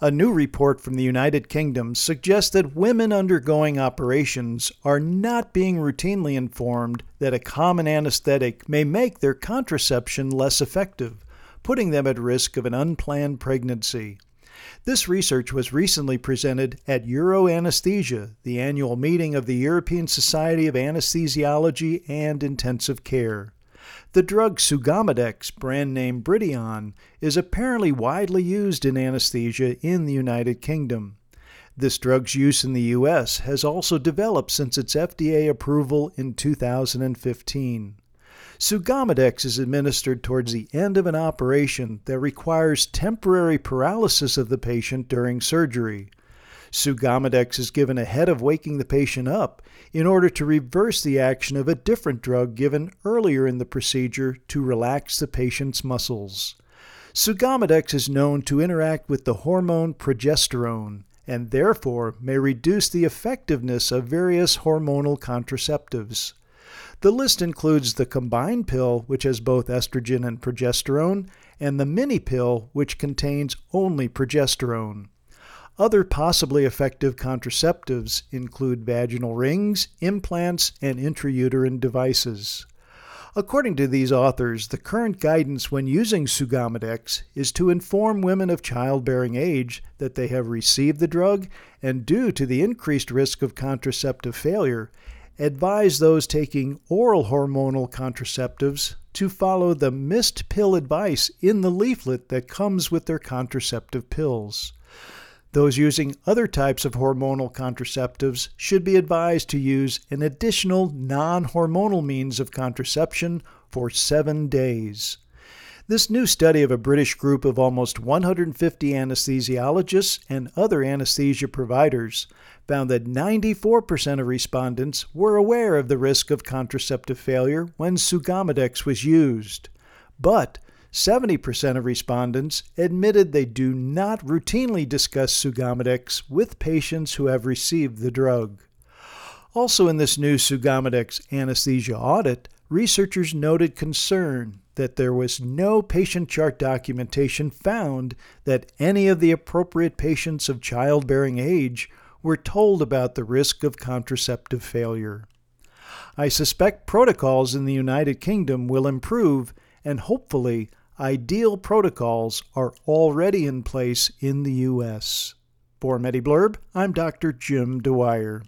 A new report from the United Kingdom suggests that women undergoing operations are not being routinely informed that a common anesthetic may make their contraception less effective, putting them at risk of an unplanned pregnancy. This research was recently presented at Euroanesthesia, the annual meeting of the European Society of Anesthesiology and Intensive Care. The drug Sugammadex, brand name Bridion, is apparently widely used in anesthesia in the United Kingdom. This drug's use in the U.S. has also developed since its FDA approval in 2015. Sugammadex is administered towards the end of an operation that requires temporary paralysis of the patient during surgery. Sugammadex is given ahead of waking the patient up in order to reverse the action of a different drug given earlier in the procedure to relax the patient's muscles. Sugammadex is known to interact with the hormone progesterone and therefore may reduce the effectiveness of various hormonal contraceptives. The list includes the combined pill, which has both estrogen and progesterone, and the mini pill, which contains only progesterone. Other possibly effective contraceptives include vaginal rings, implants, and intrauterine devices. According to these authors, the current guidance when using Sugammadex is to inform women of childbearing age that they have received the drug and, due to the increased risk of contraceptive failure, advise those taking oral hormonal contraceptives to follow the missed pill advice in the leaflet that comes with their contraceptive pills. Those using other types of hormonal contraceptives should be advised to use an additional non hormonal means of contraception for seven days. This new study of a British group of almost 150 anesthesiologists and other anesthesia providers found that 94% of respondents were aware of the risk of contraceptive failure when Sugammadex was used. But 70% of respondents admitted they do not routinely discuss Sugammadex with patients who have received the drug. Also, in this new Sugammadex anesthesia audit, researchers noted concern that there was no patient chart documentation found that any of the appropriate patients of childbearing age were told about the risk of contraceptive failure. I suspect protocols in the United Kingdom will improve, and hopefully, ideal protocols are already in place in the U.S. For MediBlurb, I'm Dr. Jim Dwyer.